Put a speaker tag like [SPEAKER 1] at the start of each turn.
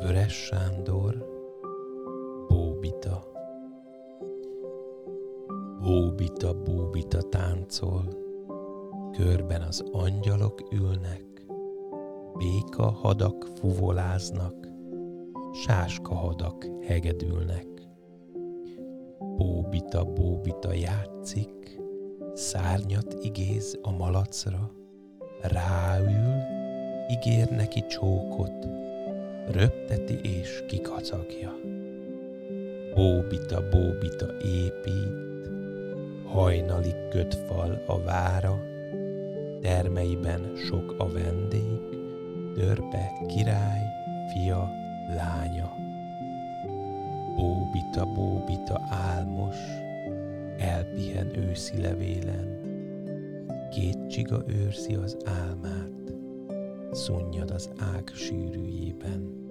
[SPEAKER 1] Vöres Sándor, Bóbita. Bóbita, bóbita táncol, körben az angyalok ülnek, béka hadak fuvoláznak, sáska hadak hegedülnek. Bóbita, bóbita játszik, szárnyat igéz a malacra, ráül, ígér neki csókot, röpteti és kikacagja. Bóbita, bóbita épít, hajnali kötfal a vára, termeiben sok a vendég, törpe király, fia, lánya. Bóbita, bóbita álmos, elpihen őszi levélen, két csiga őrzi az álmát, szunnyad az ág sűrűjében.